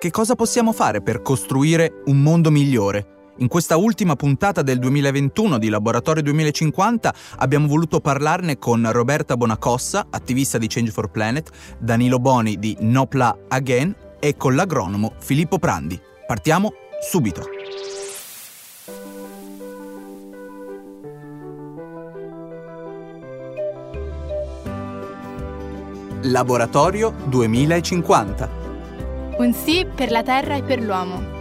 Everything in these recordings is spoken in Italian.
Che cosa possiamo fare per costruire un mondo migliore? In questa ultima puntata del 2021 di Laboratorio 2050 abbiamo voluto parlarne con Roberta Bonacossa, attivista di Change for Planet, Danilo Boni di Nopla Again e con l'agronomo Filippo Prandi. Partiamo subito. Laboratorio 2050. Un sì per la Terra e per l'uomo.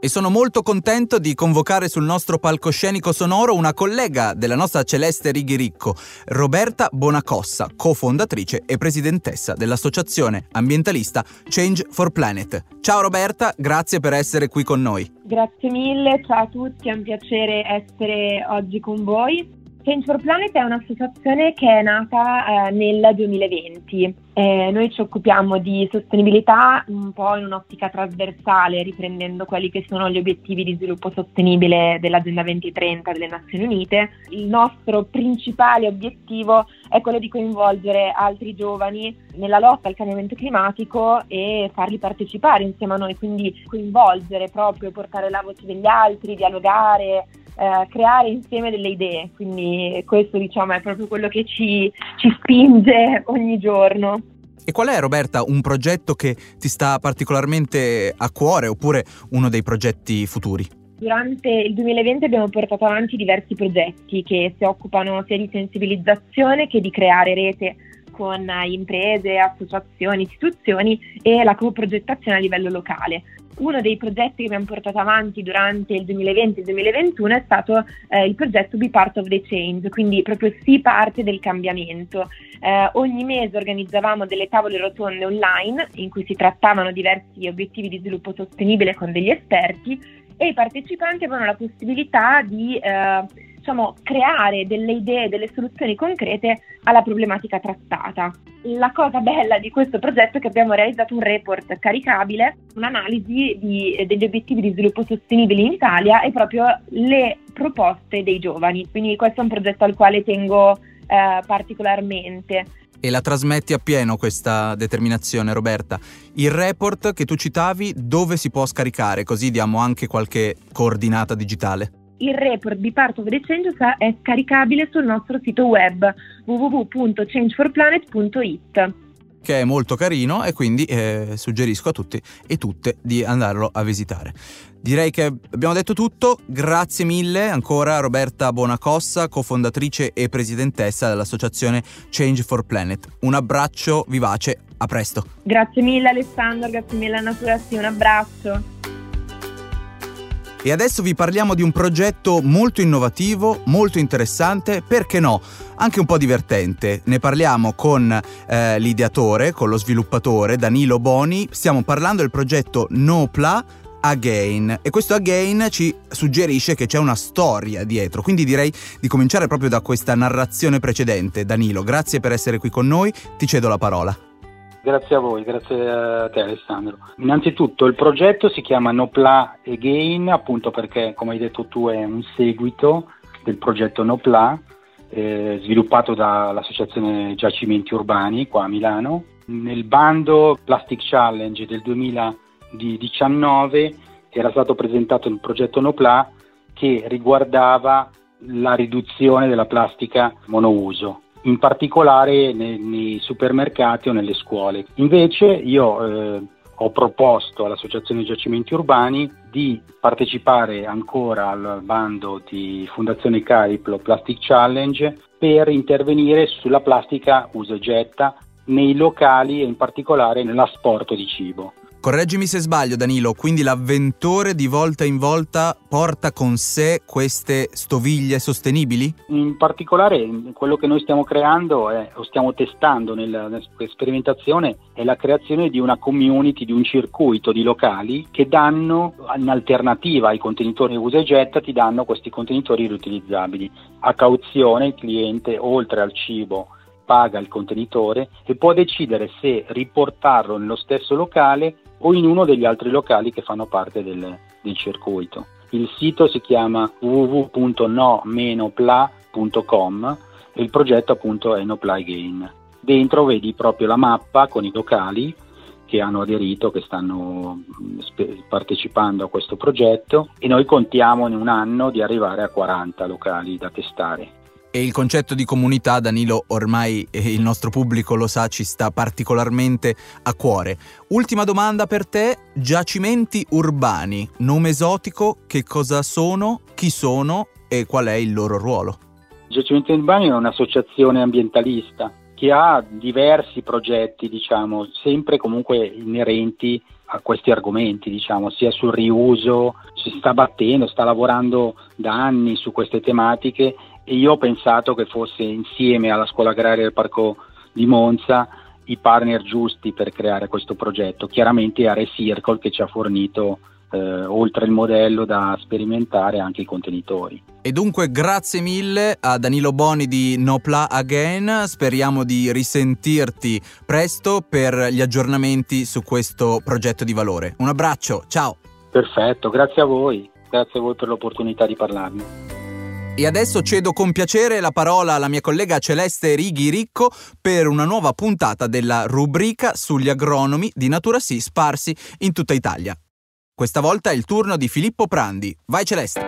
E sono molto contento di convocare sul nostro palcoscenico sonoro una collega della nostra Celeste Righiricco, Roberta Bonacossa, cofondatrice e presidentessa dell'associazione ambientalista Change for Planet. Ciao Roberta, grazie per essere qui con noi. Grazie mille, ciao a tutti, è un piacere essere oggi con voi. Change for Planet è un'associazione che è nata eh, nel 2020. Eh, noi ci occupiamo di sostenibilità un po' in un'ottica trasversale, riprendendo quelli che sono gli obiettivi di sviluppo sostenibile dell'Agenda 2030 delle Nazioni Unite. Il nostro principale obiettivo è quello di coinvolgere altri giovani nella lotta al cambiamento climatico e farli partecipare insieme a noi, quindi coinvolgere proprio, portare la voce degli altri, dialogare, eh, creare insieme delle idee, quindi questo diciamo è proprio quello che ci, ci spinge ogni giorno. E qual è Roberta un progetto che ti sta particolarmente a cuore oppure uno dei progetti futuri? Durante il 2020 abbiamo portato avanti diversi progetti che si occupano sia di sensibilizzazione che di creare rete con imprese, associazioni, istituzioni e la coprogettazione a livello locale. Uno dei progetti che abbiamo portato avanti durante il 2020 e il 2021 è stato eh, il progetto Be Part of the Change, quindi proprio si parte del cambiamento. Eh, ogni mese organizzavamo delle tavole rotonde online in cui si trattavano diversi obiettivi di sviluppo sostenibile con degli esperti e i partecipanti avevano la possibilità di eh, diciamo, creare delle idee, delle soluzioni concrete alla problematica trattata. La cosa bella di questo progetto è che abbiamo realizzato un report caricabile, un'analisi di, degli obiettivi di sviluppo sostenibile in Italia e proprio le proposte dei giovani. Quindi questo è un progetto al quale tengo eh, particolarmente. E la trasmetti appieno questa determinazione, Roberta. Il report che tu citavi, dove si può scaricare? Così diamo anche qualche coordinata digitale il report di Part of the Change è scaricabile sul nostro sito web www.changeforplanet.it che è molto carino e quindi eh, suggerisco a tutti e tutte di andarlo a visitare. Direi che abbiamo detto tutto, grazie mille ancora Roberta Bonacossa, cofondatrice e presidentessa dell'associazione Change for Planet. Un abbraccio vivace, a presto. Grazie mille Alessandro, grazie mille a Natura, sì, un abbraccio. E adesso vi parliamo di un progetto molto innovativo, molto interessante, perché no? Anche un po' divertente. Ne parliamo con eh, l'ideatore, con lo sviluppatore Danilo Boni. Stiamo parlando del progetto NoPla Again e questo Again ci suggerisce che c'è una storia dietro, quindi direi di cominciare proprio da questa narrazione precedente. Danilo, grazie per essere qui con noi, ti cedo la parola. Grazie a voi, grazie a te Alessandro. Innanzitutto il progetto si chiama Nopla Again, appunto perché come hai detto tu è un seguito del progetto Nopla, eh, sviluppato dall'Associazione Giacimenti Urbani qua a Milano. Nel bando Plastic Challenge del 2019 era stato presentato il progetto Nopla che riguardava la riduzione della plastica monouso in particolare nei, nei supermercati o nelle scuole. Invece io eh, ho proposto all'Associazione Giacimenti Urbani di partecipare ancora al bando di Fondazione Cariplo Plastic Challenge per intervenire sulla plastica uso e getta nei locali e in particolare nell'asporto di cibo. Correggimi se sbaglio Danilo, quindi l'avventore di volta in volta porta con sé queste stoviglie sostenibili? In particolare quello che noi stiamo creando è, o stiamo testando nella, nella sperimentazione è la creazione di una community, di un circuito di locali che danno in alternativa ai contenitori usa e getta ti danno questi contenitori riutilizzabili. A cauzione il cliente oltre al cibo paga il contenitore e può decidere se riportarlo nello stesso locale o in uno degli altri locali che fanno parte del, del circuito. Il sito si chiama www.no-pla.com e il progetto appunto è No Ply Gain. Dentro vedi proprio la mappa con i locali che hanno aderito, che stanno spe- partecipando a questo progetto e noi contiamo in un anno di arrivare a 40 locali da testare. E il concetto di comunità, Danilo, ormai eh, il nostro pubblico lo sa, ci sta particolarmente a cuore. Ultima domanda per te, giacimenti urbani, nome esotico, che cosa sono, chi sono e qual è il loro ruolo? Giacimenti urbani è un'associazione ambientalista che ha diversi progetti, diciamo, sempre comunque inerenti a questi argomenti, diciamo, sia sul riuso, si sta battendo, sta lavorando da anni su queste tematiche e io ho pensato che fosse insieme alla scuola agraria del Parco di Monza i partner giusti per creare questo progetto. Chiaramente Are Circle che ci ha fornito eh, oltre il modello da sperimentare anche i contenitori. E dunque grazie mille a Danilo Boni di Nopla Again, speriamo di risentirti presto per gli aggiornamenti su questo progetto di valore. Un abbraccio, ciao! Perfetto, grazie a voi, grazie a voi per l'opportunità di parlarne. E adesso cedo con piacere la parola alla mia collega Celeste Righi Ricco per una nuova puntata della rubrica sugli agronomi di Natura Sì sparsi in tutta Italia. Questa volta è il turno di Filippo Prandi. Vai Celeste!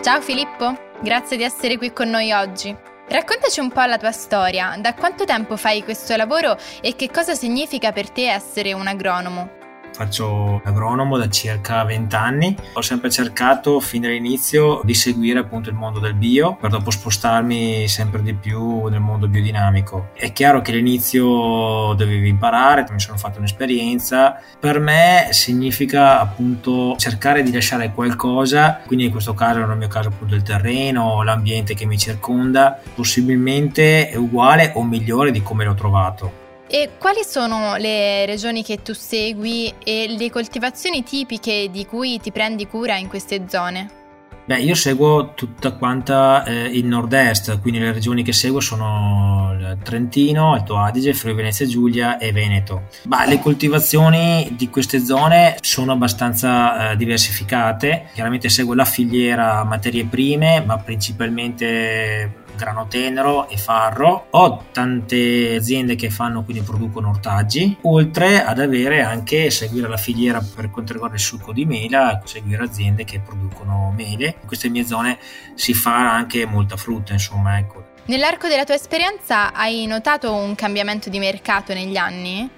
Ciao Filippo, grazie di essere qui con noi oggi. Raccontaci un po' la tua storia, da quanto tempo fai questo lavoro e che cosa significa per te essere un agronomo? Faccio agronomo da circa 20 anni. Ho sempre cercato fin dall'inizio di seguire appunto il mondo del bio per dopo spostarmi sempre di più nel mondo biodinamico. È chiaro che all'inizio dovevi imparare, mi sono fatto un'esperienza. Per me significa appunto cercare di lasciare qualcosa, quindi in questo caso nel mio caso appunto il terreno, l'ambiente che mi circonda, possibilmente uguale o migliore di come l'ho trovato. E quali sono le regioni che tu segui e le coltivazioni tipiche di cui ti prendi cura in queste zone? Beh, io seguo tutta quanta eh, il nord-est, quindi le regioni che seguo sono il Trentino, Alto Adige, Friuli Venezia Giulia e Veneto. Bah, le coltivazioni di queste zone sono abbastanza eh, diversificate, chiaramente seguo la filiera materie prime, ma principalmente grano tenero e farro. Ho tante aziende che fanno, quindi producono ortaggi, oltre ad avere anche, seguire la filiera per quanto riguarda il succo di mela, seguire aziende che producono mele. In queste mie zone si fa anche molta frutta, insomma, ecco. Nell'arco della tua esperienza hai notato un cambiamento di mercato negli anni?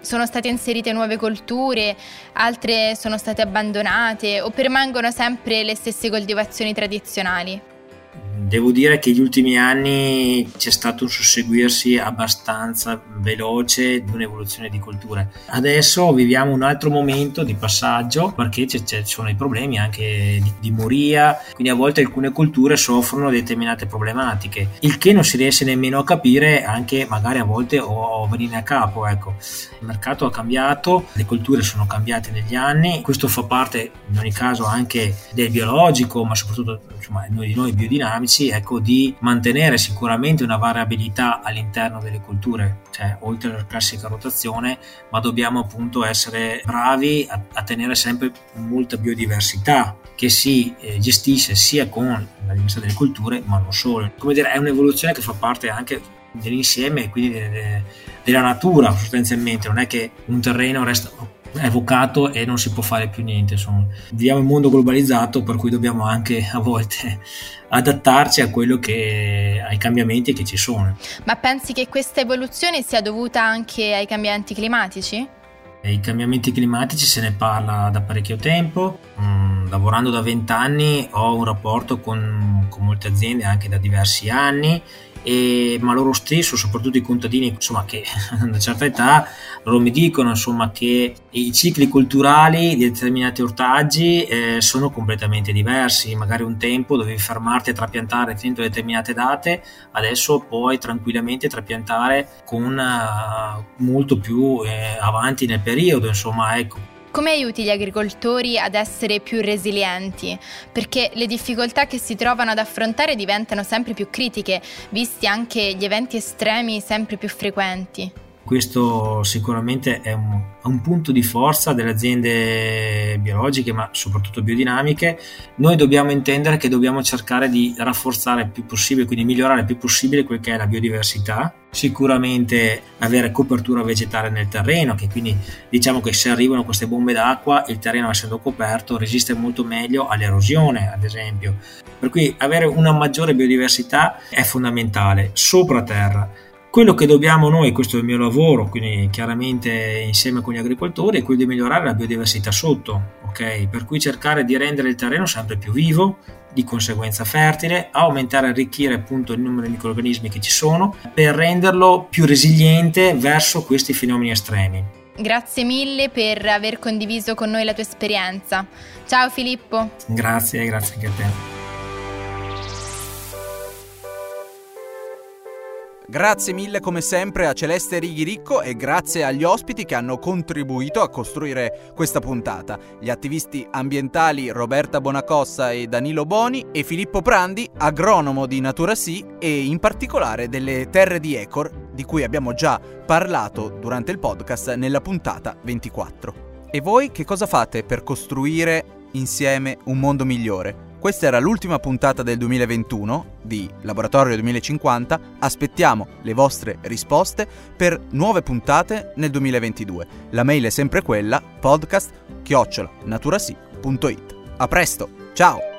Sono state inserite nuove colture, altre sono state abbandonate o permangono sempre le stesse coltivazioni tradizionali? Devo dire che negli ultimi anni c'è stato un susseguirsi abbastanza veloce di un'evoluzione di colture. Adesso viviamo un altro momento di passaggio perché ci sono i problemi anche di, di, moria, quindi a volte alcune colture soffrono determinate problematiche, il che non si riesce nemmeno a capire anche magari a volte o, o venire a capo. Ecco. Il mercato ha cambiato, le colture sono cambiate negli anni, questo fa parte in ogni caso anche del biologico, ma soprattutto insomma, noi noi biodinamici dinamici ecco, di mantenere sicuramente una variabilità all'interno delle culture, cioè oltre alla classica rotazione, ma dobbiamo appunto essere bravi a, a tenere sempre molta biodiversità che si eh, gestisce sia con la diversità delle culture, ma non solo. Come dire, è un'evoluzione che fa parte anche dell'insieme, quindi de, de, della natura sostanzialmente, non è che un terreno resta è vocato e non si può fare più niente. Insomma. Viviamo in un mondo globalizzato per cui dobbiamo anche a volte adattarci a quello che, ai cambiamenti che ci sono. Ma pensi che questa evoluzione sia dovuta anche ai cambiamenti climatici? I cambiamenti climatici se ne parla da parecchio tempo, mm, lavorando da vent'anni ho un rapporto con, con molte aziende anche da diversi anni e, ma loro stesso, soprattutto i contadini insomma, che hanno una certa età, loro mi dicono insomma, che i cicli culturali di determinati ortaggi eh, sono completamente diversi. Magari un tempo dovevi fermarti a trapiantare entro determinate date, adesso puoi tranquillamente trapiantare con uh, molto più eh, avanti nel periodo. Insomma, ecco come aiuti gli agricoltori ad essere più resilienti? Perché le difficoltà che si trovano ad affrontare diventano sempre più critiche, visti anche gli eventi estremi sempre più frequenti. Questo sicuramente è un, un, punto di forza delle aziende biologiche, ma soprattutto biodinamiche. Noi dobbiamo intendere che dobbiamo cercare di rafforzare il più possibile, quindi migliorare il più possibile quel che è la biodiversità. Sicuramente avere copertura vegetale nel terreno, che quindi diciamo che se arrivano queste bombe d'acqua, il terreno essendo coperto resiste molto meglio all'erosione, ad esempio. Per cui avere una maggiore biodiversità è fondamentale sopra terra quello che dobbiamo noi, questo è il mio lavoro, quindi chiaramente insieme con gli agricoltori, è quello di migliorare la biodiversità sotto, ok? Per cui cercare di rendere il terreno sempre più vivo, di conseguenza fertile, aumentare e arricchire appunto il numero di microrganismi che ci sono, per renderlo più resiliente verso questi fenomeni estremi. Grazie mille per aver condiviso con noi la tua esperienza. Ciao Filippo. Grazie, grazie anche a te. Grazie mille come sempre a Celeste Righiricco e grazie agli ospiti che hanno contribuito a costruire questa puntata. Gli attivisti ambientali Roberta Bonacossa e Danilo Boni e Filippo Prandi, agronomo di Natura Sì e in particolare delle terre di Ecor, di cui abbiamo già parlato durante il podcast nella puntata 24. E voi che cosa fate per costruire insieme un mondo migliore? Questa era l'ultima puntata del 2021 di Laboratorio 2050. Aspettiamo le vostre risposte per nuove puntate nel 2022. La mail è sempre quella podcast chiocciola. A presto, ciao!